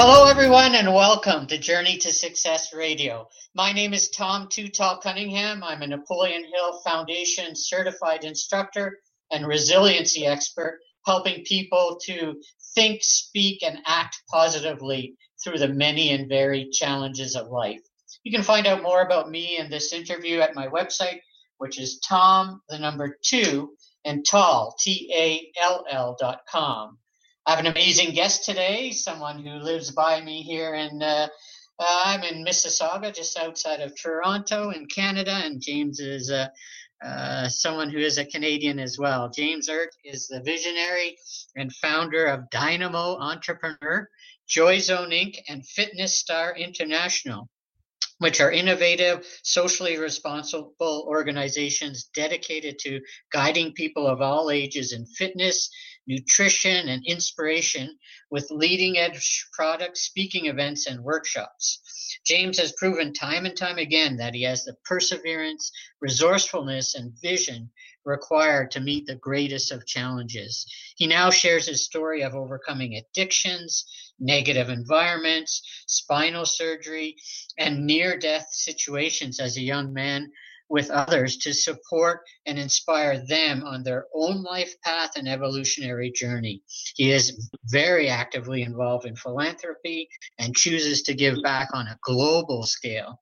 Hello, everyone, and welcome to Journey to Success Radio. My name is Tom Too Tall Cunningham. I'm a Napoleon Hill Foundation certified instructor and resiliency expert, helping people to think, speak, and act positively through the many and varied challenges of life. You can find out more about me and this interview at my website, which is Tom, the number two, and tall, T A L L dot com. I have an amazing guest today, someone who lives by me here in. Uh, uh, I'm in Mississauga, just outside of Toronto in Canada, and James is uh, uh, someone who is a Canadian as well. James Erdt is the visionary and founder of Dynamo Entrepreneur, Joy Zone Inc., and Fitness Star International which are innovative, socially responsible organizations dedicated to guiding people of all ages in fitness, nutrition, and inspiration with leading edge products, speaking events, and workshops. James has proven time and time again that he has the perseverance, resourcefulness, and vision required to meet the greatest of challenges. He now shares his story of overcoming addictions, negative environments, spinal surgery, and near death situations as a young man with others to support and inspire them on their own life path and evolutionary journey. He is very actively involved in philanthropy and chooses to give back on a global scale.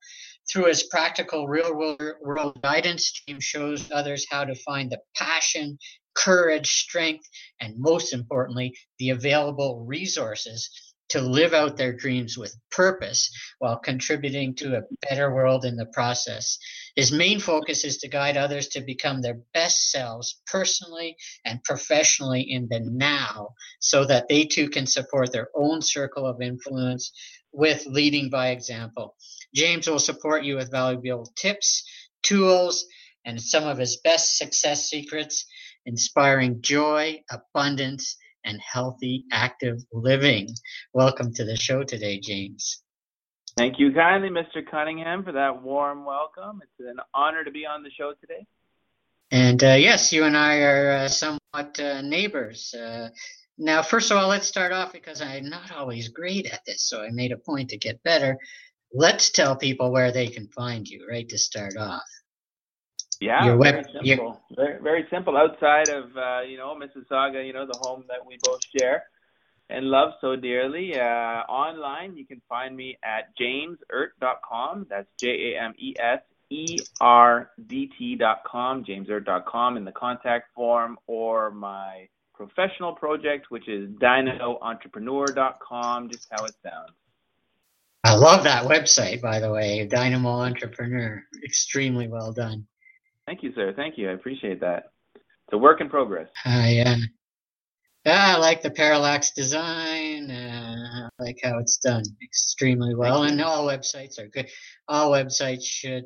Through his practical real world guidance, James shows others how to find the passion, courage, strength, and most importantly, the available resources to live out their dreams with purpose while contributing to a better world in the process. His main focus is to guide others to become their best selves personally and professionally in the now so that they too can support their own circle of influence with leading by example. James will support you with valuable tips, tools, and some of his best success secrets, inspiring joy, abundance, and healthy, active living. Welcome to the show today, James. Thank you kindly, Mr. Cunningham, for that warm welcome. It's an honor to be on the show today. And uh, yes, you and I are uh, somewhat uh, neighbors. Uh, now, first of all, let's start off because I'm not always great at this, so I made a point to get better. Let's tell people where they can find you, right, to start off. Yeah, your very simple. Very, very simple. Outside of uh, you know Mississauga, you know the home that we both share and love so dearly. Uh, online, you can find me at jameserdt.com. That's J A M E S E R D T.com, jameserdt.com in the contact form, or my professional project, which is dynamoentrepreneur.com, just how it sounds. I love that website, by the way, Dynamo Entrepreneur. Extremely well done. Thank you, sir. Thank you. I appreciate that. It's a work in progress. Uh, yeah. Yeah, I like the parallax design. Uh, I like how it's done extremely well. And all websites are good. All websites should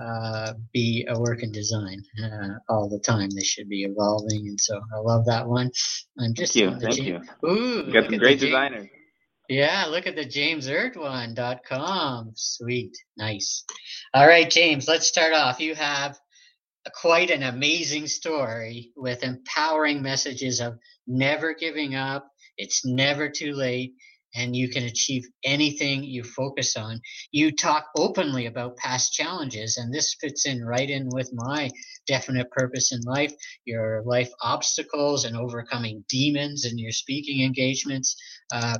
uh, be a work in design uh, all the time. They should be evolving. And so I love that one. I'm just Thank you. Thank you. Ooh, you got some great designers. Yeah, look at the jamesertone.com. Sweet. Nice. All right, James, let's start off. You have quite an amazing story with empowering messages of never giving up. It's never too late and you can achieve anything you focus on. You talk openly about past challenges, and this fits in right in with my definite purpose in life your life obstacles and overcoming demons in your speaking engagements. Uh,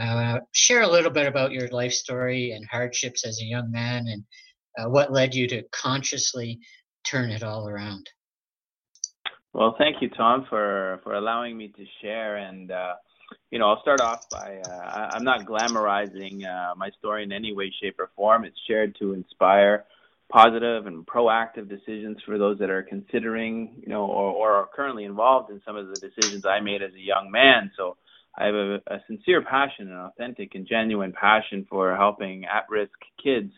uh, share a little bit about your life story and hardships as a young man and uh, what led you to consciously turn it all around. Well, thank you, Tom, for for allowing me to share. And uh, you know, I'll start off by uh, I'm not glamorizing uh, my story in any way, shape, or form. It's shared to inspire positive and proactive decisions for those that are considering, you know, or, or are currently involved in some of the decisions I made as a young man. So I have a, a sincere passion, an authentic and genuine passion for helping at-risk kids,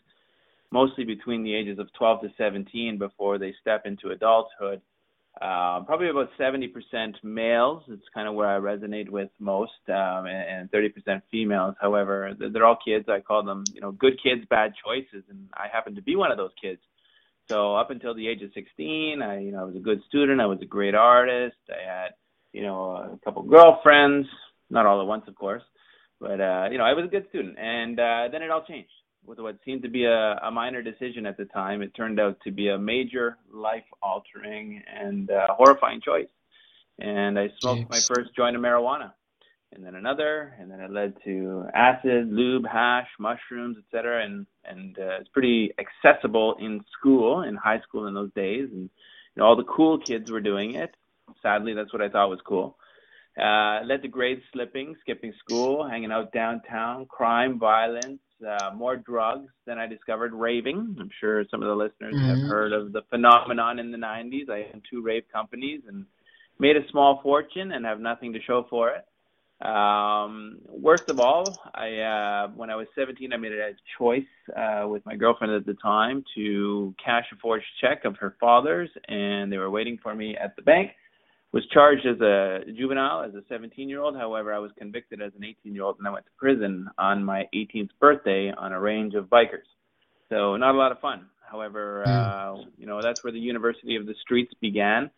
mostly between the ages of 12 to 17, before they step into adulthood. Uh, probably about 70% males. It's kind of where I resonate with most, um, and, and 30% females. However, they're all kids. I call them, you know, good kids, bad choices, and I happen to be one of those kids. So up until the age of 16, I, you know, I was a good student. I was a great artist. I had, you know, a couple girlfriends, not all at once, of course, but uh, you know, I was a good student. And uh, then it all changed with what seemed to be a, a minor decision at the time. It turned out to be a major life-altering and uh, horrifying choice. And I smoked my first joint of marijuana, and then another, and then it led to acid, lube, hash, mushrooms, etc. And and uh, it's pretty accessible in school, in high school in those days, and you know, all the cool kids were doing it. Sadly, that's what I thought was cool. Uh, led to grades slipping, skipping school, hanging out downtown, crime, violence, uh, more drugs. Then I discovered raving. I'm sure some of the listeners mm-hmm. have heard of the phenomenon in the 90s. I owned two rave companies and made a small fortune and have nothing to show for it. Um, worst of all, I uh, when I was 17, I made a choice uh, with my girlfriend at the time to cash a forged check of her father's, and they were waiting for me at the bank was charged as a juvenile, as a 17 year old. However, I was convicted as an 18 year old and I went to prison on my 18th birthday on a range of bikers. So, not a lot of fun. However, hmm. uh, you know, that's where the University of the Streets began.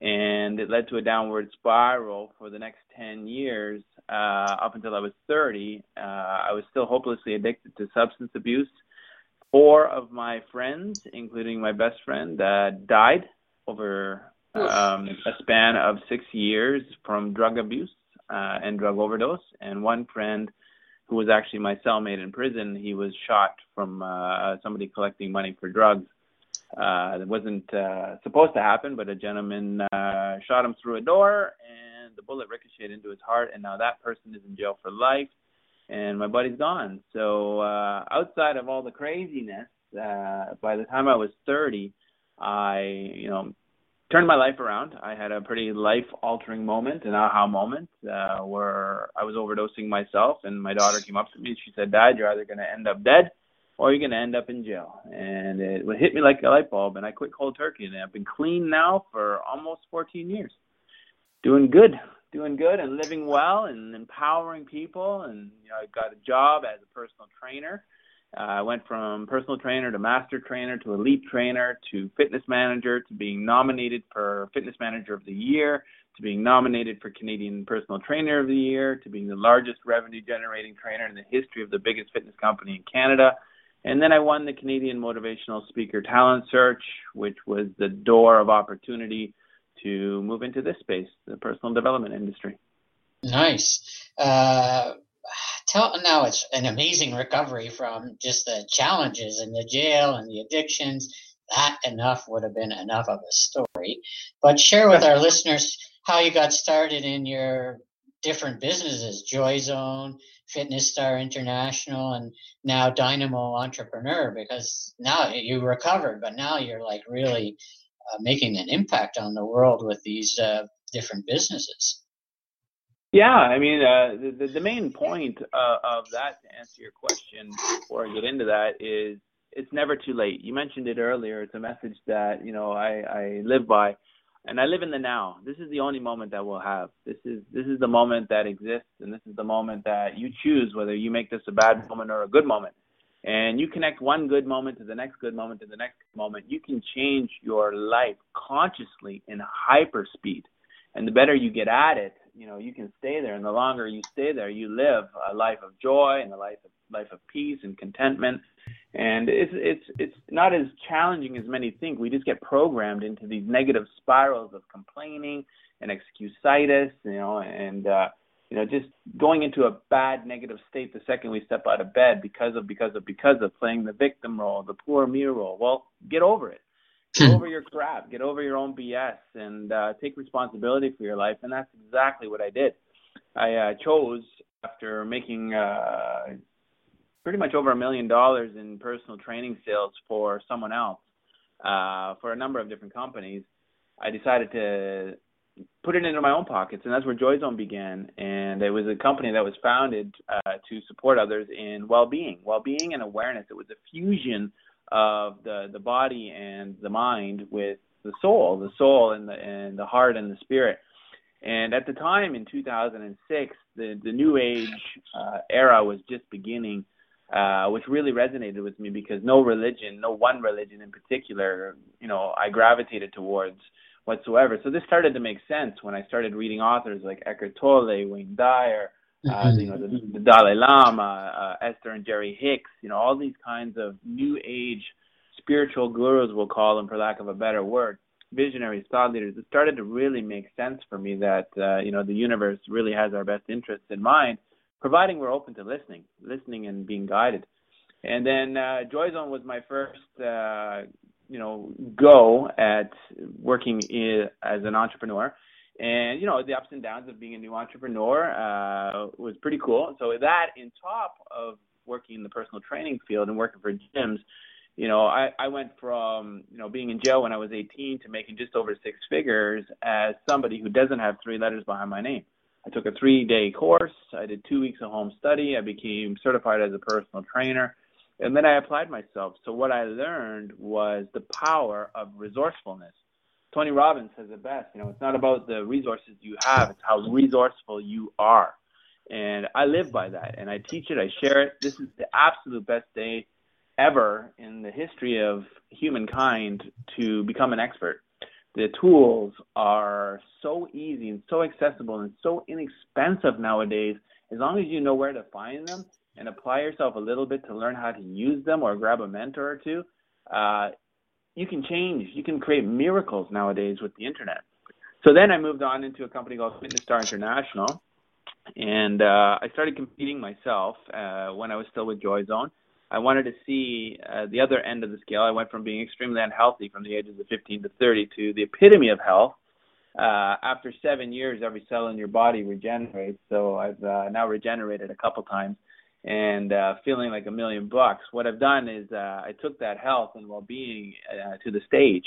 And it led to a downward spiral for the next 10 years uh, up until I was 30. Uh, I was still hopelessly addicted to substance abuse. Four of my friends, including my best friend, uh, died over um, a span of six years from drug abuse uh, and drug overdose. And one friend who was actually my cellmate in prison, he was shot from uh, somebody collecting money for drugs. Uh, it wasn't uh, supposed to happen, but a gentleman uh, shot him through a door, and the bullet ricocheted into his heart. And now that person is in jail for life, and my buddy's gone. So uh, outside of all the craziness, uh, by the time I was 30, I, you know, turned my life around. I had a pretty life altering moment, an aha moment, uh, where I was overdosing myself, and my daughter came up to me and she said, "Dad, you're either going to end up dead, or you're going to end up in jail." And it hit me like a light bulb, and I quit cold turkey, and I've been clean now for almost 14 years, doing good, doing good, and living well, and empowering people, and you know, I got a job as a personal trainer uh, I went from personal trainer to master trainer to elite trainer to fitness manager to being nominated for fitness manager of the year to being nominated for Canadian personal trainer of the year to being the largest revenue generating trainer in the history of the biggest fitness company in Canada. And then I won the Canadian Motivational Speaker Talent Search, which was the door of opportunity to move into this space, the personal development industry. Nice. Uh, tell now it's an amazing recovery from just the challenges in the jail and the addictions. That enough would have been enough of a story. But share with our listeners how you got started in your different businesses, Joy Zone, Fitness Star International, and now Dynamo Entrepreneur, because now you recovered, but now you're like really uh, making an impact on the world with these uh, different businesses. Yeah, I mean, uh, the, the main point uh, of that, to answer your question before I get into that, is it's never too late. You mentioned it earlier. It's a message that you know I, I live by, and I live in the now. This is the only moment that we'll have. This is this is the moment that exists, and this is the moment that you choose whether you make this a bad moment or a good moment. And you connect one good moment to the next good moment to the next moment. You can change your life consciously in hyper speed, and the better you get at it, you know you can stay there. And the longer you stay there you live a life of joy and a life of life of peace and contentment. And it's it's it's not as challenging as many think. We just get programmed into these negative spirals of complaining and excusitis you know and uh you know just going into a bad negative state the second we step out of bed because of because of because of playing the victim role the poor me role. Well get over it Get hmm. over your crap. Get over your own BS and uh, take responsibility for your life. And that's exactly what I did. I uh, chose after making uh, pretty much over a million dollars in personal training sales for someone else uh, for a number of different companies, I decided to put it into my own pockets, and that's where JoyZone began. And it was a company that was founded uh, to support others in well-being, well-being and awareness. It was a fusion of the the body and the mind with the soul, the soul and the and the heart and the spirit. And at the time in 2006, the the new age uh, era was just beginning, uh, which really resonated with me because no religion, no one religion in particular, you know, I gravitated towards whatsoever. So this started to make sense when I started reading authors like Eckhart Tolle, Wayne Dyer, uh, you know, the, the Dalai Lama, uh, Esther and Jerry Hicks, you know, all these kinds of new age spiritual gurus, we'll call them for lack of a better word, visionaries, thought leaders. It started to really make sense for me that, uh, you know, the universe really has our best interests in mind, providing we're open to listening, listening and being guided. And then uh, JoyZone was my first uh, you know go at working in, as an entrepreneur and you know the ups and downs of being a new entrepreneur uh, was pretty cool. So that in top of working in the personal training field and working for gyms you know i i went from you know being in jail when i was 18 to making just over six figures as somebody who doesn't have three letters behind my name. I took a three day course. I did two weeks of home study. I became certified as a personal trainer. And then I applied myself. So what I learned was the power of resourcefulness. Tony Robbins says it best. You know, it's not about the resources you have; it's how resourceful you are. And I live by that, and I teach it. I share it. This is the absolute best day ever in the history of humankind to become an expert. The tools are so easy and so accessible and so inexpensive nowadays. As long as you know where to find them and apply yourself a little bit to learn how to use them or grab a mentor or two, uh, you can change. You can create miracles nowadays with the internet. So then I moved on into a company called Fitness Star International, and uh, I started competing myself uh, when I was still with JoyZone. I wanted to see uh, the other end of the scale. I went from being extremely unhealthy from the ages of 15 to 30 to the epitome of health. Uh, after seven years, every cell in your body regenerates. So I've uh, now regenerated a couple times and uh, feeling like a million bucks. What I've done is uh, I took that health and well-being uh, to the stage,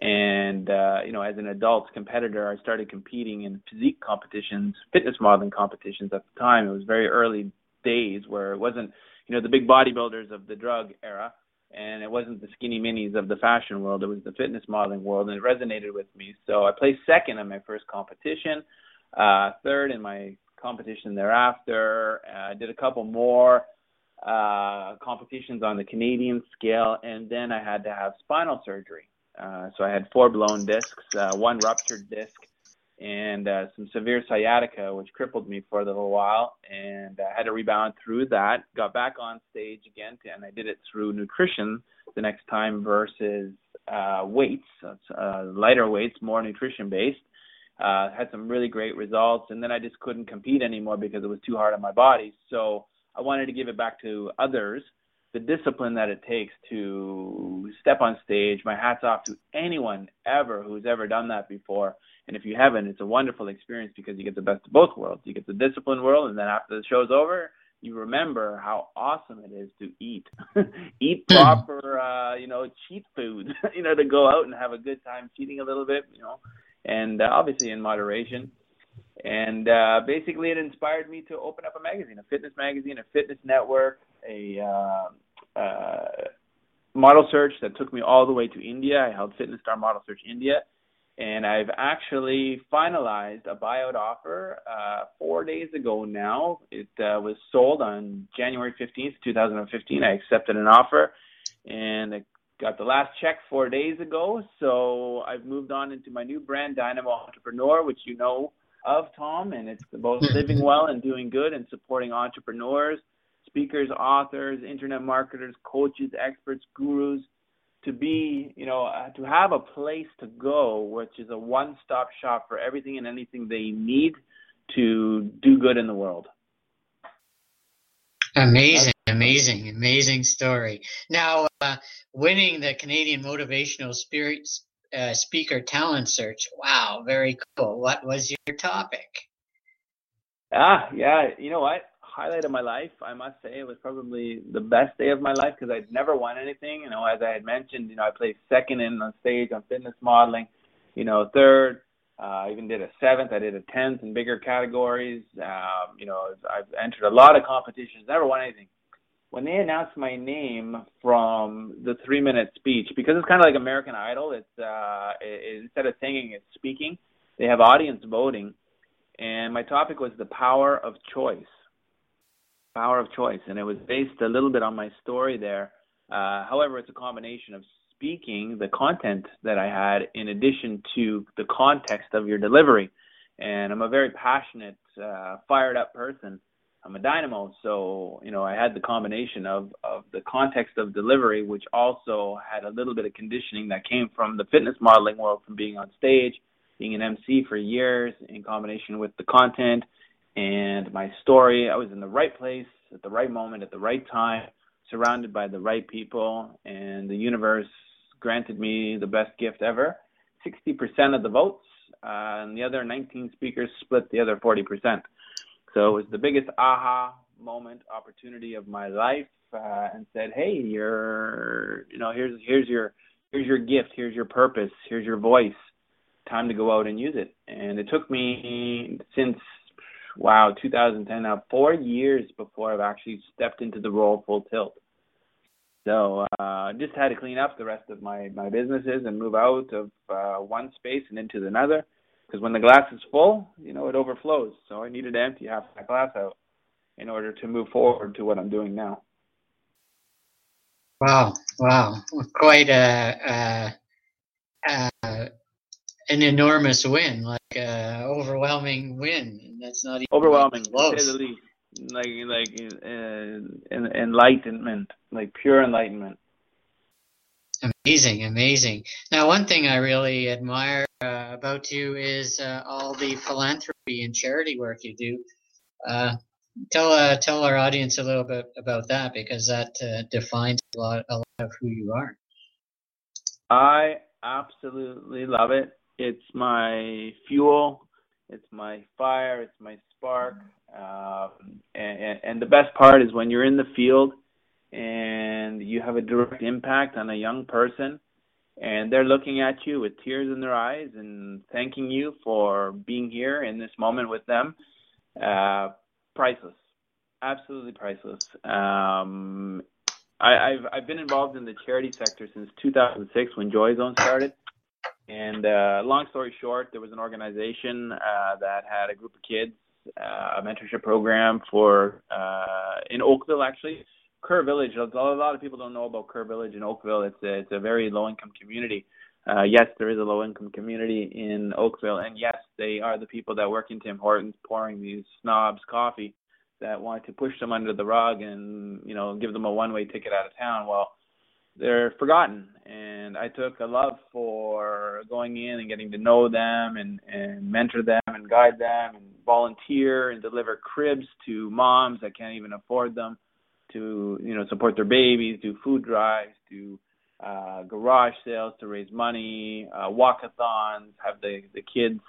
and uh, you know, as an adult competitor, I started competing in physique competitions, fitness modeling competitions. At the time, it was very early days where it wasn't, you know, the big bodybuilders of the drug era, and it wasn't the skinny minis of the fashion world. It was the fitness modeling world, and it resonated with me. So I placed second in my first competition, uh, third in my competition thereafter. I uh, did a couple more uh, competitions on the Canadian scale, and then I had to have spinal surgery. Uh, so I had four blown discs, uh, one ruptured disc, and uh, some severe sciatica, which crippled me for a little while. And I had to rebound through that. Got back on stage again, and I did it through nutrition the next time versus uh, weights, uh, lighter weights, more nutrition based uh, had some really great results, and then I just couldn't compete anymore because it was too hard on my body. So I wanted to give it back to others, the discipline that it takes to step on stage. My hat's off to anyone ever who's ever done that before. And if you haven't, it's a wonderful experience because you get the best of both worlds. You get the discipline world, and then after the show's over, you remember how awesome it is to eat, eat hmm. proper, uh, you know, cheat food, you know, to go out and have a good time cheating a little bit, you know, and uh, obviously in moderation. And uh, basically, it inspired me to open up a magazine, a fitness magazine, a fitness network, a uh, uh, model search that took me all the way to India. I held Fitness Star Model Search India, and I've actually finalized a buyout offer uh, four days ago now. It uh, was sold on January 15th, 2015. I accepted an offer, and got the last check four days ago. So I've moved on into my new brand, Dynamo Entrepreneur, which you know of, Tom, and it's about living well and doing good and supporting entrepreneurs, speakers, authors, internet marketers, coaches, experts, gurus to be, you know, uh, to have a place to go, which is a one-stop shop for everything and anything they need to do good in the world. Amazing, amazing, amazing story. Now, uh, winning the Canadian Motivational Spirit uh, Speaker Talent Search. Wow, very cool. What was your topic? Ah, yeah. You know what? highlight of my life. I must say it was probably the best day of my life because I'd never won anything. You know, as I had mentioned, you know, I placed second in on stage on fitness modeling. You know, third. Uh, I even did a seventh. I did a tenth in bigger categories. Um, you know, I've entered a lot of competitions. Never won anything. When they announced my name from the three-minute speech, because it's kind of like American Idol, it's uh, it, instead of singing, it's speaking. They have audience voting and my topic was the power of choice. Power of choice, and it was based a little bit on my story there. Uh, however, it's a combination of speaking, the content that I had, in addition to the context of your delivery. And I'm a very passionate, uh, fired up person. I'm a dynamo, so you know I had the combination of of the context of delivery, which also had a little bit of conditioning that came from the fitness modeling world, from being on stage, being an MC for years in combination with the content and my story. I was in the right place at the right moment at the right time, surrounded by the right people, and the universe granted me the best gift ever. 60% of the votes, uh, and the other 19 speakers split the other 40%. So it was the biggest aha moment opportunity of my life, uh, and said, "Hey, you're, you know, here's here's your here's your gift, here's your purpose, here's your voice." time to go out and use it. And it took me since wow 2010 now four years before I've actually stepped into the role full tilt. So uh, just had to clean up the rest of my my businesses and move out of uh, one space and into another. Because when the glass is full, you know it overflows. So I needed to empty half that glass out in order to move forward to what I'm doing now. Wow, wow, quite a, a, a an enormous win, like a overwhelming win. That's not even overwhelming, close. to the least. Like like uh, enlightenment, like pure enlightenment. Amazing, amazing. Now, one thing I really admire about you is uh, all the philanthropy and charity work you do. Uh, tell uh, tell our audience a little bit about that because that uh, defines a lot, a lot of who you are. I absolutely love it. It's my fuel. It's my fire. It's my spark. Um, and, and the best part is when you're in the field and you have a direct impact on a young person and they're looking at you with tears in their eyes and thanking you for being here in this moment with them. Uh, priceless, absolutely priceless. Um, I, I've I've been involved in the charity sector since 2006 when Joy Zone started, and uh, long story short, there was an organization uh, that had a group of kids, uh, a mentorship program for uh, in Oakville actually. Kerr Village. A lot of people don't know about Kerr Village in Oakville. It's a, it's a very low income community. Uh, yes, there is a low income community in Oakville, and yes, they are the people that work in Tim Hortons pouring these snobs coffee that want to push them under the rug and you know give them a one way ticket out of town. Well, they're forgotten and i took a love for going in and getting to know them and and mentor them and guide them and volunteer and deliver cribs to moms that can't even afford them to you know support their babies do food drives do uh garage sales to raise money uh walkathons have the the kids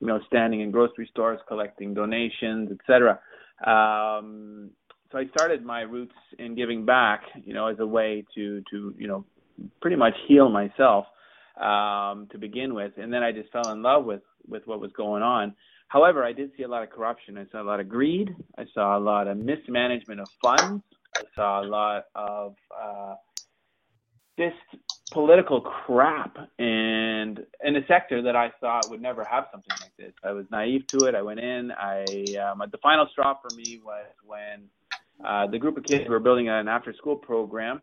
you know standing in grocery stores collecting donations etc um so I started my roots in giving back, you know, as a way to to you know pretty much heal myself um, to begin with, and then I just fell in love with with what was going on. However, I did see a lot of corruption. I saw a lot of greed. I saw a lot of mismanagement of funds. Saw a lot of uh, just political crap and in a sector that I thought would never have something like this. I was naive to it. I went in. I um, the final straw for me was when uh, the group of kids were building an after school program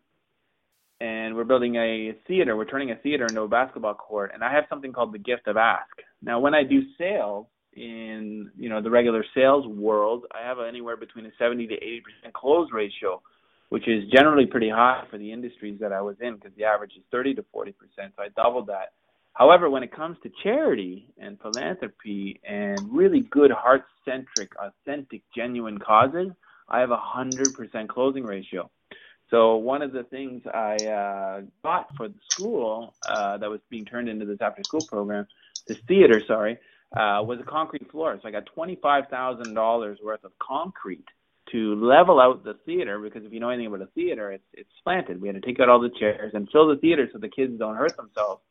and we're building a theater. We're turning a theater into a basketball court, and I have something called the gift of ask. Now, when I do sales in you know the regular sales world, I have anywhere between a 70 to 80 percent close ratio, which is generally pretty high for the industries that I was in because the average is 30 to 40 percent. So I doubled that. However, when it comes to charity and philanthropy and really good heart-centric, authentic, genuine causes, I have a hundred percent closing ratio. So one of the things I uh, got for the school uh, that was being turned into this after school program, this theater, sorry, uh, was a concrete floor. So I got twenty five thousand dollars worth of concrete to level out the theater because if you know anything about a theater, it's it's slanted. We had to take out all the chairs and fill the theater so the kids don't hurt themselves.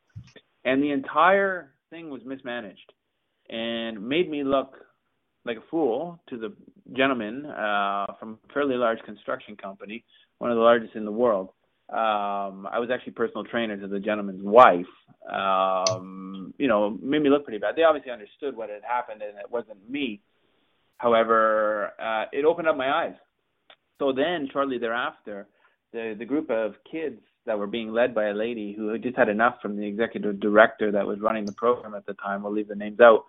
And the entire thing was mismanaged and made me look like a fool to the gentleman uh, from a fairly large construction company, one of the largest in the world. Um, I was actually personal trainer to the gentleman's wife. Um, you know, made me look pretty bad. They obviously understood what had happened and it wasn't me. However, uh, it opened up my eyes. So then, shortly thereafter, the the group of kids that were being led by a lady who just had enough from the executive director that was running the program at the time. We'll leave the names out.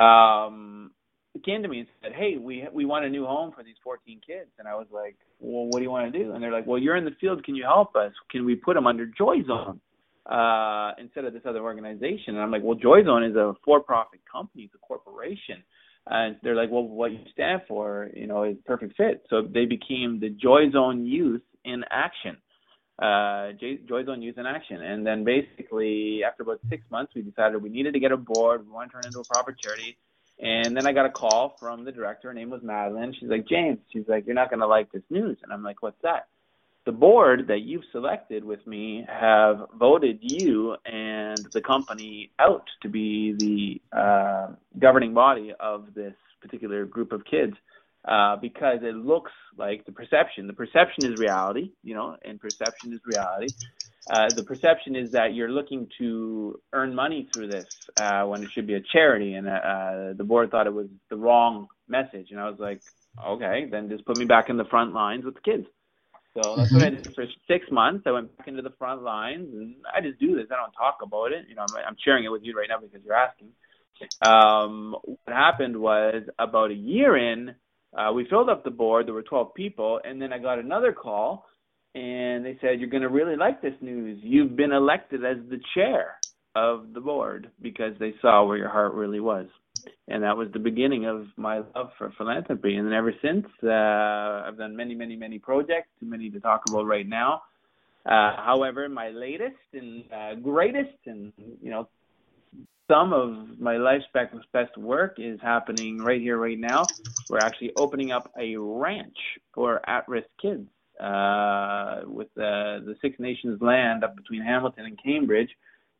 Um, came to me and said, "Hey, we we want a new home for these 14 kids." And I was like, "Well, what do you want to do?" And they're like, "Well, you're in the field. Can you help us? Can we put them under Joy Zone uh, instead of this other organization?" And I'm like, "Well, Joy Zone is a for-profit company. It's a corporation." And they're like, "Well, what you stand for, you know, is perfect fit." So they became the Joy Zone Youth in Action. Uh, Joy Zone Youth in Action. And then basically, after about six months, we decided we needed to get a board. We want to turn it into a proper charity and then I got a call from the director. Her name was Madeline. She's like, James, she's like, you're not going to like this news. And I'm like, what's that? The board that you've selected with me have voted you and the company out to be the uh, governing body of this particular group of kids uh, because it looks like the perception. The perception is reality, you know, and perception is reality. Uh, the perception is that you're looking to earn money through this uh, when it should be a charity, and uh, the board thought it was the wrong message. And I was like, okay, then just put me back in the front lines with the kids. So that's what I did for six months. I went back into the front lines, and I just do this. I don't talk about it. You know, I'm, I'm sharing it with you right now because you're asking. Um, what happened was about a year in, uh, we filled up the board. There were 12 people, and then I got another call and they said you're going to really like this news. You've been elected as the chair of the board because they saw where your heart really was. And that was the beginning of my love for philanthropy. And then ever since, uh, I've done many, many, many projects, too many to talk about right now. Uh, however, my latest and uh, greatest, and you know, some of my life's best work is happening right here, right now. We're actually opening up a ranch for at-risk kids uh, with the, the Six Nations land up between Hamilton and Cambridge.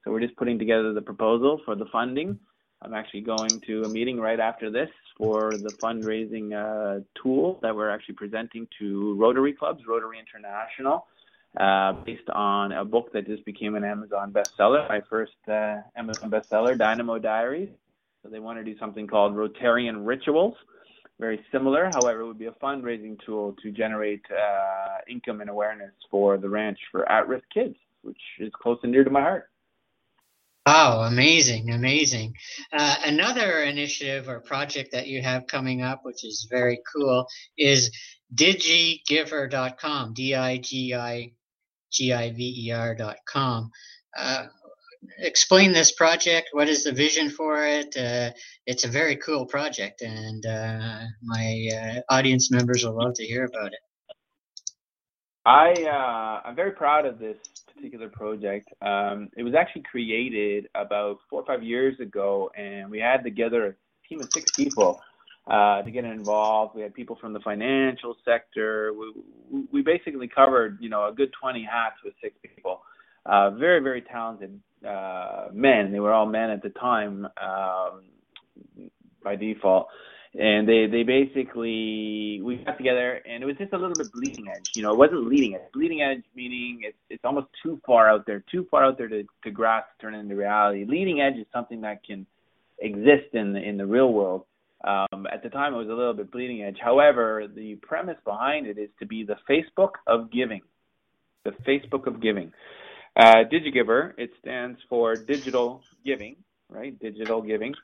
So we're just putting together the proposal for the funding. I'm actually going to a meeting right after this for the fundraising uh, tool that we're actually presenting to Rotary clubs, Rotary International, uh, based on a book that just became an Amazon bestseller, my first uh, Amazon bestseller, Dynamo Diaries. So they want to do something called Rotarian Rituals very similar. However, it would be a fundraising tool to generate uh, income and awareness for the ranch for at-risk kids, which is close and dear to my heart. Wow, amazing, amazing. Uh, another initiative or project that you have coming up, which is very cool, is digigiver.com, D I G I G I V E R.com. Uh, explain this project. What is the vision for it? Uh, it's a very cool project, and uh, my uh, audience members will love to hear about it. I uh, I'm very proud of this particular project. Um, it was actually created about four or five years ago, and we had together a team of six people uh, to get involved. We had people from the financial sector. We, we basically covered, you know, a good 20 hats with six people. Uh, very, very talented uh, men. They were all men at the time um, by default, and they they basically we got together, and it was just a little bit bleeding edge. You know, it wasn't leading edge. Bleeding edge meaning it's it's almost too far out there, too far out there to to grasp, turn into reality. Leading edge is something that can exist in the, in the real world. Um, at the time, it was a little bit bleeding edge. However, the premise behind it is to be the Facebook of giving. The Facebook of giving. Uh, DigiGiver, it stands for digital giving, right? Digital giving.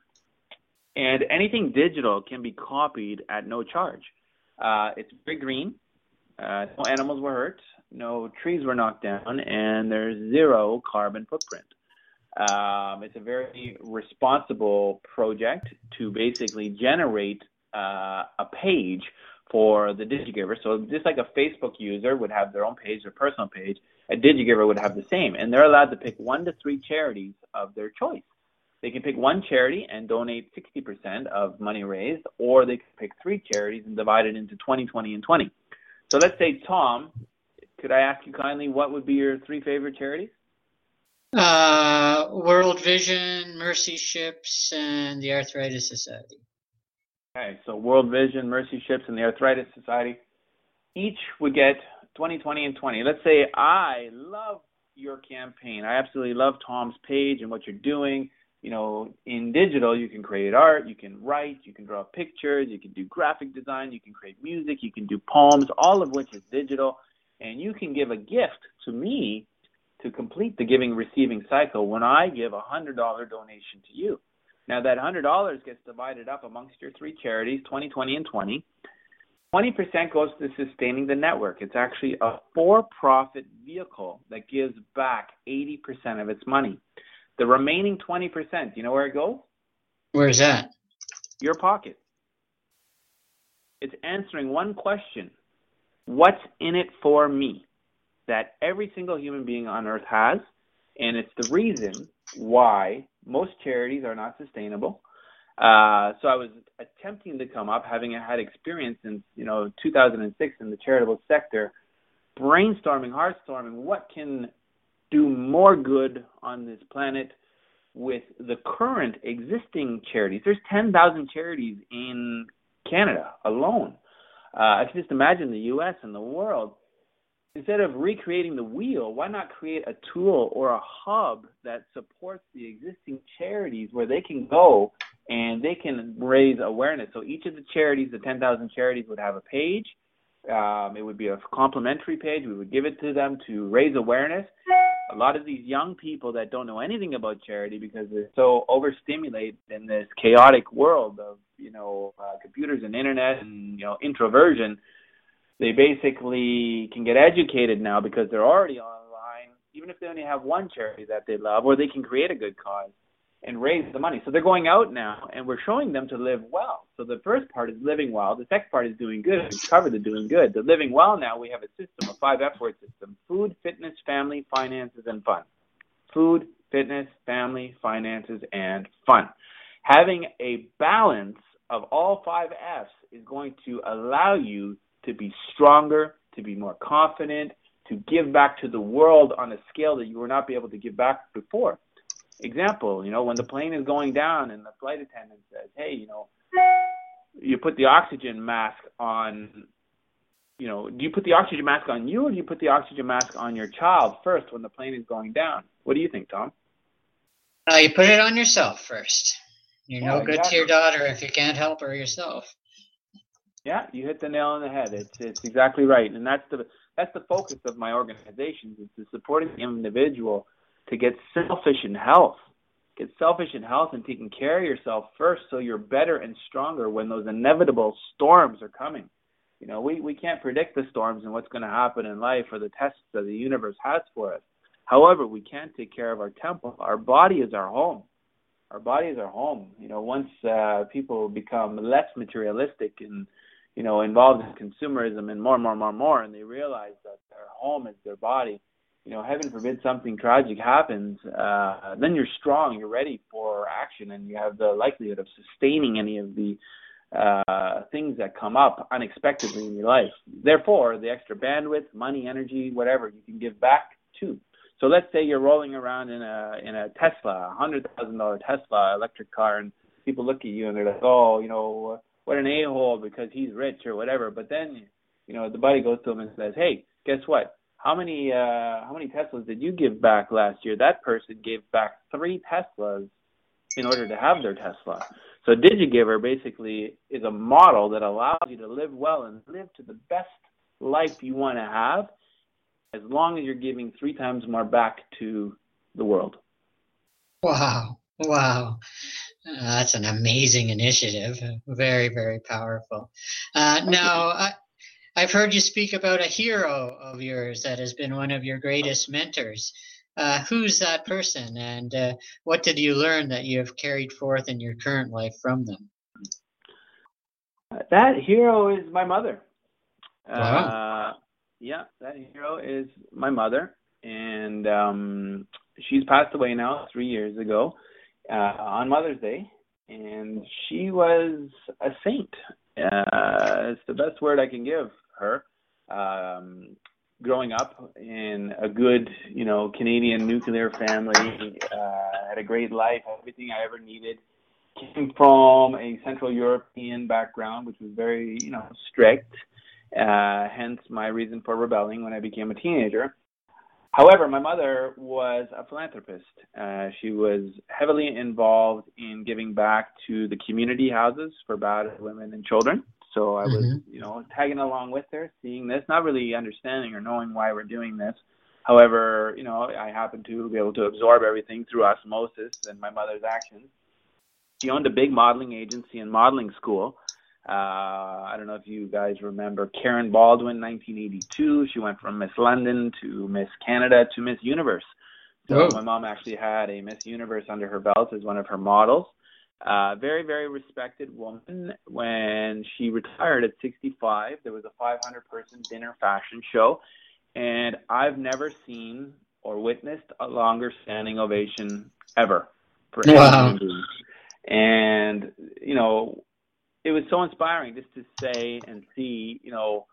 And anything digital can be copied at no charge. Uh, it's very green. Uh, no animals were hurt. No trees were knocked down. And there's zero carbon footprint. Um, it's a very responsible project to basically generate uh, a page for the DigiGiver. So just like a Facebook user would have their own page, their personal page, a DigiGiver would have the same. And they're allowed to pick one to three charities of their choice. They can pick one charity and donate 60% of money raised, or they can pick three charities and divide it into 20, 20, and 20. So let's say, Tom, could I ask you kindly what would be your three favorite charities? Uh, World Vision, Mercy Ships, and the Arthritis Society. Okay, so World Vision, Mercy Ships, and the Arthritis Society each would get 20, 20, and 20. Let's say I love your campaign. I absolutely love Tom's page and what you're doing. You know, in digital, you can create art, you can write, you can draw pictures, you can do graphic design, you can create music, you can do poems, all of which is digital. And you can give a gift to me to complete the giving receiving cycle when I give a $100 donation to you. Now, that $100 gets divided up amongst your three charities 20, 20, and 20. 20% goes to sustaining the network. It's actually a for profit vehicle that gives back 80% of its money. The remaining 20%, you know where it goes? Where's that? Your pocket. It's answering one question What's in it for me? That every single human being on earth has. And it's the reason why most charities are not sustainable uh, so I was attempting to come up, having had experience since you know 2006 in the charitable sector, brainstorming, heartstorming, what can do more good on this planet with the current existing charities. There's 10,000 charities in Canada alone. Uh, I can just imagine the U.S. and the world. Instead of recreating the wheel, why not create a tool or a hub that supports the existing charities where they can go and they can raise awareness. So each of the charities, the 10,000 charities, would have a page. Um, it would be a complimentary page. We would give it to them to raise awareness. A lot of these young people that don't know anything about charity because they're so overstimulated in this chaotic world of you know uh, computers and internet and you know introversion, they basically can get educated now because they're already online. Even if they only have one charity that they love, or they can create a good cause and raise the money. So they're going out now and we're showing them to live well. So the first part is living well. The second part is doing good. We've covered the doing good. The living well now, we have a system, a five F word system food, fitness, family, finances, and fun. Food, fitness, family, finances, and fun. Having a balance of all five F's is going to allow you to be stronger, to be more confident, to give back to the world on a scale that you were not be able to give back before example, you know, when the plane is going down and the flight attendant says, "Hey, you know, you put the oxygen mask on." You know, do you put the oxygen mask on you, or do you put the oxygen mask on your child first when the plane is going down? What do you think, Tom? Uh, you put it on yourself first. You're no good exactly. to your daughter if you can't help her yourself. Yeah, you hit the nail on the head. It's it's exactly right, and that's the that's the focus of my organization is to supporting the individual to get selfish in health. Get selfish in health and taking care of yourself first so you're better and stronger when those inevitable storms are coming. You know, we, we can't predict the storms and what's going to happen in life or the tests that the universe has for us. However, we can take care of our temple. Our body is our home. Our body is our home. You know, once uh, people become less materialistic and, you know, involved in consumerism and more and more and more and more, and they realize that their home is their body, you know, heaven forbid something tragic happens, uh, then you're strong, you're ready for action, and you have the likelihood of sustaining any of the uh, things that come up unexpectedly in your life. Therefore, the extra bandwidth, money, energy, whatever, you can give back to. So let's say you're rolling around in a in a Tesla, a hundred thousand dollar Tesla electric car, and people look at you and they're like, oh, you know, what an a hole because he's rich or whatever. But then, you know, the buddy goes to him and says, hey, guess what? How many uh, how many Teslas did you give back last year? That person gave back three Teslas in order to have their Tesla. So DigiGiver basically is a model that allows you to live well and live to the best life you want to have, as long as you're giving three times more back to the world. Wow! Wow! Uh, that's an amazing initiative. Very, very powerful. Uh, now, I, I've heard you speak about a hero of yours that has been one of your greatest mentors. Uh, who's that person, and uh, what did you learn that you have carried forth in your current life from them? That hero is my mother. Wow. Uh, yeah, that hero is my mother, and um, she's passed away now three years ago. uh, on Mother's Day, and she was a saint. Uh, it's the best word I can give her. Um, growing up in a good, you know, Canadian nuclear family, uh, had a great life, everything I ever needed. Came from a Central European background, which was very, you know, strict. Uh, hence my reason for rebelling when I became a teenager. However, my mother was a philanthropist. Uh, she was heavily involved in giving back to the community houses for battered women and children. So I was, mm-hmm. you know, tagging along with her, seeing this, not really understanding or knowing why we're doing this. However, you know, I happened to be able to absorb everything through osmosis and my mother's actions. She owned a big modeling agency and modeling school uh, I don't know if you guys remember Karen Baldwin, 1982. She went from Miss London to Miss Canada to Miss Universe. So oh. my mom actually had a Miss Universe under her belt as one of her models. Uh, very, very respected woman. When she retired at 65, there was a 500 person dinner fashion show. And I've never seen or witnessed a longer standing ovation ever for wow. And, you know, it was so inspiring just to say and see, you know,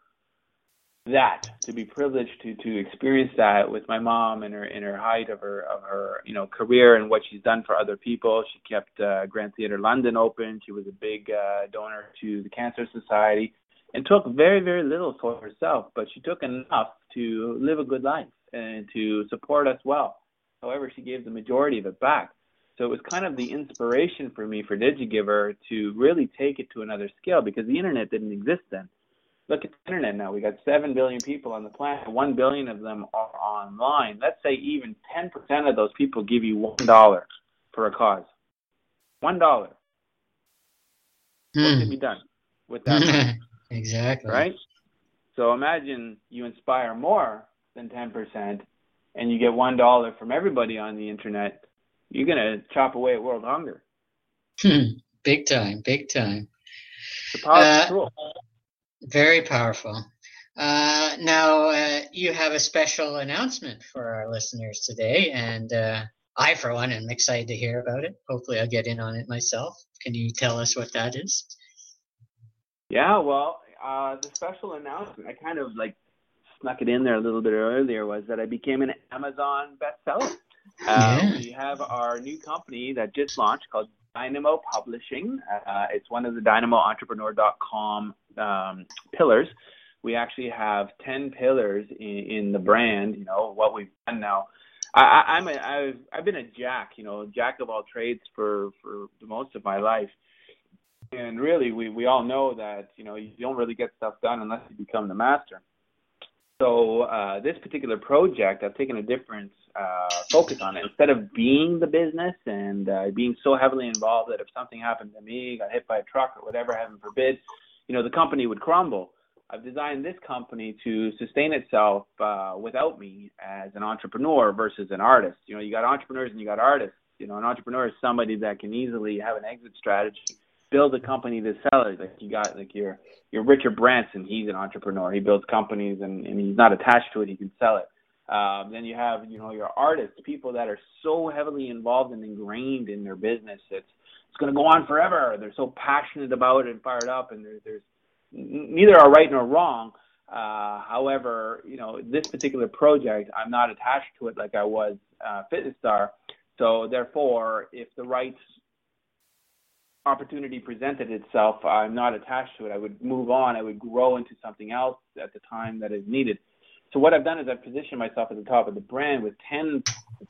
that to be privileged to to experience that with my mom in her in her height of her of her you know career and what she's done for other people. She kept uh, Grand Theatre London open. She was a big uh, donor to the Cancer Society and took very very little for herself, but she took enough to live a good life and to support us well. However, she gave the majority of it back. So it was kind of the inspiration for me for DigiGiver to really take it to another scale because the internet didn't exist then. Look at the internet now. We got 7 billion people on the planet. 1 billion of them are online. Let's say even 10% of those people give you $1 for a cause. $1. Hmm. What can be done with that? exactly. Right? So imagine you inspire more than 10% and you get $1 from everybody on the internet you're going to chop away at world hunger. Hmm. big time, big time. It's a powerful uh, Very powerful. Uh, now, uh, you have a special announcement for our listeners today, and uh, I, for one, am excited to hear about it. Hopefully, I'll get in on it myself. Can you tell us what that is? Yeah, well, uh, the special announcement, I kind of like snuck it in there a little bit earlier, was that I became an Amazon bestseller. Uh, yeah. We have our new company that just launched called Dynamo Publishing. Uh, it's one of the DynamoEntrepreneur.com um, pillars. We actually have 10 pillars in, in the brand, you know, what we've done now. I, I'm a, I've, I've been a jack, you know, jack of all trades for, for the most of my life. And really, we, we all know that, you know, you don't really get stuff done unless you become the master. So uh, this particular project, I've taken a different uh, focus on it. Instead of being the business and uh, being so heavily involved that if something happened to me, got hit by a truck or whatever, heaven forbid, you know, the company would crumble. I've designed this company to sustain itself uh, without me as an entrepreneur versus an artist. You know, you got entrepreneurs and you got artists. You know, an entrepreneur is somebody that can easily have an exit strategy, build a company to sell it. Like you got like your your Richard Branson, he's an entrepreneur. He builds companies and, and he's not attached to it. He can sell it. Um, then you have, you know, your artists, people that are so heavily involved and ingrained in their business. It's it's going to go on forever. They're so passionate about it and fired up, and there, there's neither are right nor wrong. Uh, however, you know, this particular project, I'm not attached to it like I was uh, Fitness Star. So therefore, if the right opportunity presented itself, I'm not attached to it. I would move on. I would grow into something else at the time that is needed. So what I've done is I've positioned myself at the top of the brand with 10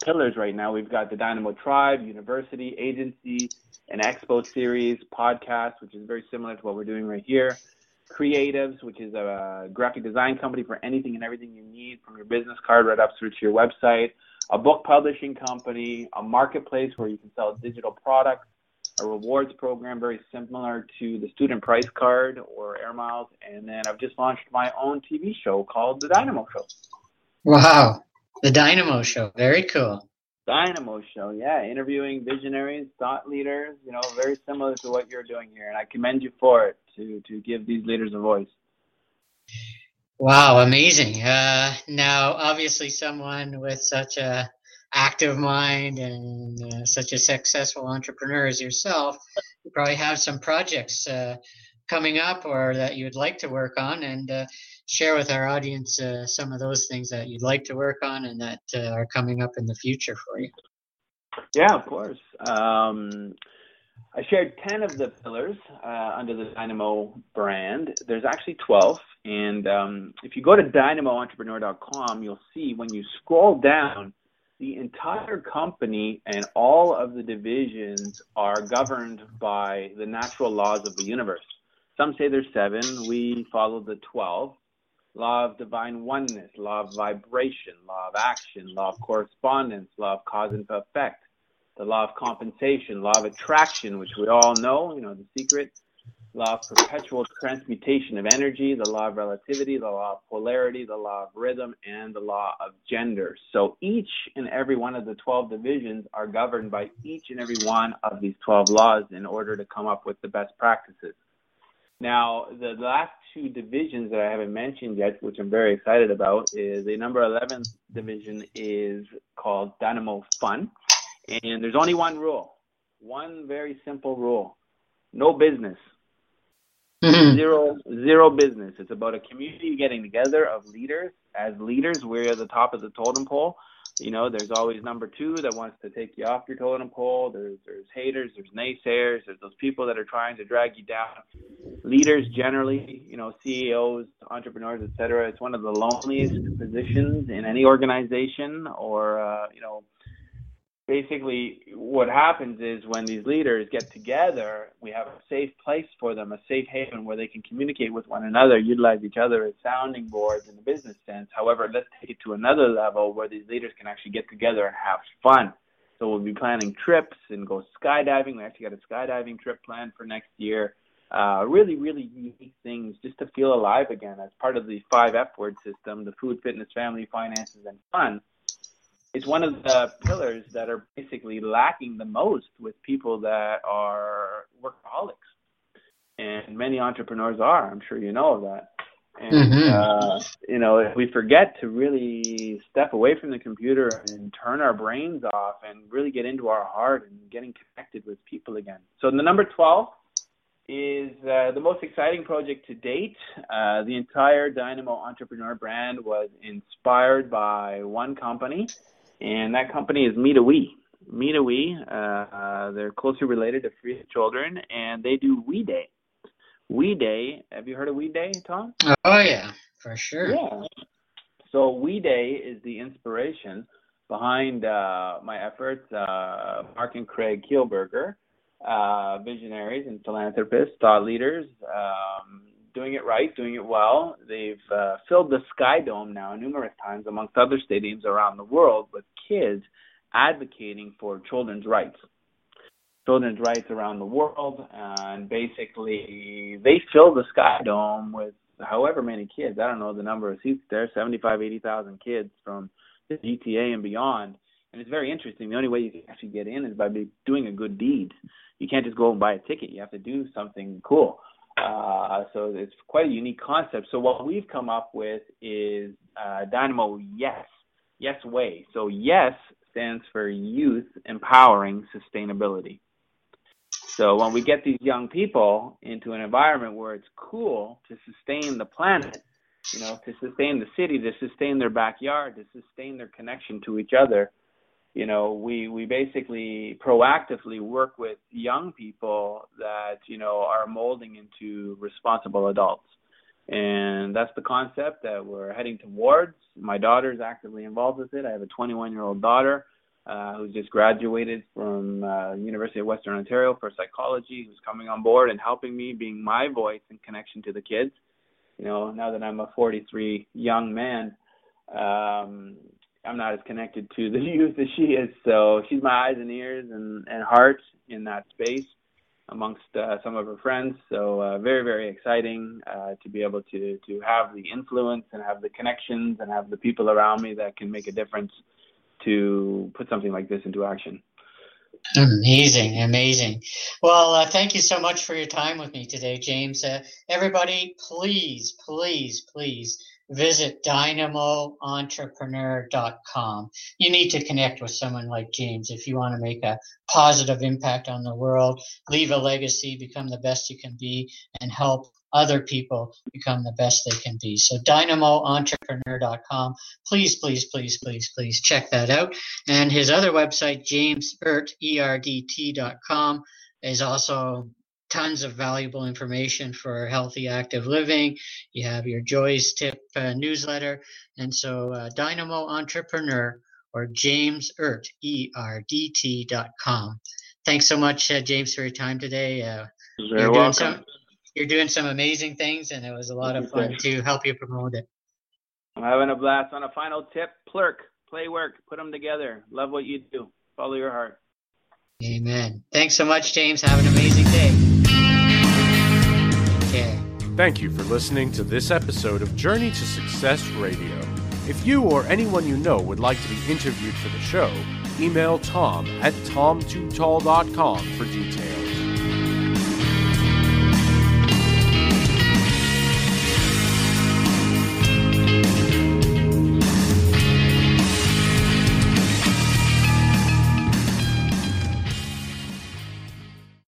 pillars right now. We've got the Dynamo Tribe, University, Agency, an Expo series, podcast, which is very similar to what we're doing right here. Creatives, which is a graphic design company for anything and everything you need from your business card right up through to your website. A book publishing company, a marketplace where you can sell digital products, a rewards program very similar to the student price card or air miles and then i've just launched my own tv show called the dynamo show. Wow. The dynamo show. Very cool. Dynamo show yeah. Interviewing visionaries thought leaders you know very similar to what you're doing here and i commend you for it to to give these leaders a voice. Wow amazing. Uh, now obviously someone with such a active mind and uh, such a successful entrepreneur as yourself, you probably have some projects uh, coming up or that you'd like to work on and uh, share with our audience uh, some of those things that you'd like to work on and that uh, are coming up in the future for you. Yeah, of course. Um, I shared 10 of the pillars uh, under the Dynamo brand. There's actually 12. And um, if you go to dynamoentrepreneur.com, you'll see when you scroll down, the entire company and all of the divisions are governed by the natural laws of the universe. Some say there's seven. We follow the 12 law of divine oneness, law of vibration, law of action, law of correspondence, law of cause and effect, the law of compensation, law of attraction, which we all know, you know, the secret, law of perpetual transmutation of energy, the law of relativity, the law of polarity, the law of rhythm, and the law of gender. So each and every one of the 12 divisions are governed by each and every one of these 12 laws in order to come up with the best practices. Now, the last two divisions that I haven't mentioned yet, which I'm very excited about, is the number 11 division is called Dynamo Fun. And there's only one rule, one very simple rule no business. Mm-hmm. Zero, zero business. It's about a community getting together of leaders. As leaders, we're at the top of the totem pole. You know, there's always number two that wants to take you off your totem pole. There's there's haters, there's naysayers, there's those people that are trying to drag you down. Leaders generally, you know, CEOs, entrepreneurs, etc. It's one of the loneliest positions in any organization or uh, you know basically what happens is when these leaders get together, we have a safe place for them, a safe haven where they can communicate with one another, utilize each other as sounding boards in the business sense. However, let's take it to another level where these leaders can actually get together and have fun. So we'll be planning trips and go skydiving. We actually got a skydiving trip planned for next year. Uh, really, really unique things just to feel alive again as part of the five F word system: the food, fitness, family, finances, and fun it's one of the pillars that are basically lacking the most with people that are workaholics. And many entrepreneurs are. I'm sure you know of that. And, mm-hmm. uh, you know, we forget to really step away from the computer and turn our brains off and really get into our heart and getting connected with people again. So the number 12 is uh, the most exciting project to date. Uh, the entire Dynamo Entrepreneur brand was inspired by one company and that company is ME to WE. MeetAWee, uh, uh, they're closely related to Free Children, and they do We Day. We Day, have you heard of We Day, Tom? Oh yeah, for sure. Yeah. So We Day is the inspiration behind uh, my efforts. Uh, Mark and Craig Kielburger, uh, visionaries and philanthropists, thought leaders, um, doing it right, doing it well. They've uh, filled the Sky Dome now numerous times, amongst other stadiums around the world, with kids advocating for children's rights. Children's rights around the world, and basically they fill the Sky Dome with however many kids. I don't know the number of seats there, 75, 80,000 kids from the GTA and beyond. And it's very interesting. The only way you can actually get in is by doing a good deed. You can't just go and buy a ticket. You have to do something cool. Uh, so it's quite a unique concept. So what we've come up with is uh, Dynamo Yes, Yes Way. So Yes stands for Youth Empowering Sustainability. So when we get these young people into an environment where it's cool to sustain the planet, you know, to sustain the city, to sustain their backyard, to sustain their connection to each other, you know we we basically proactively work with young people that you know are molding into responsible adults. And that's the concept that we're heading towards. My daughter is actively involved with it. I have a 21 year old daughter uh, who's just graduated from uh, University of Western Ontario for psychology, who's coming on board and helping me, being my voice in connection to the kids. You know, now that I'm a 43 young man, um, I'm not as connected to the youth as she is. So she's my eyes and ears and, and heart in that space amongst uh, some of her friends. So uh, very, very exciting uh, to be able to to have the influence and have the connections and have the people around me that can make a difference to put something like this into action. Amazing, amazing. Well, uh, thank you so much for your time with me today, James. Uh, everybody, please, please, please visit dynamoentrepreneur.com. You need to connect with someone like James if you want to make a positive impact on the world, leave a legacy, become the best you can be, and help other people become the best they can be. So dynamoentrepreneur.com. Please, please, please, please, please check that out. And his other website, jameserdt, is also tons of valuable information for healthy active living. You have your Joy's Tip uh, newsletter. And so uh, Dynamo Entrepreneur or James Erdt, E-R-D-T dot com. Thanks so much, uh, James, for your time today. Uh, you're, doing some, you're doing some amazing things, and it was a lot of fun to help you promote it. I'm having a blast. On a final tip, plurk, play work, put them together. Love what you do. Follow your heart. Amen. Thanks so much, James. Have an amazing day. Thank you for listening to this episode of Journey to Success Radio. If you or anyone you know would like to be interviewed for the show, email tom at tom2tall.com for details.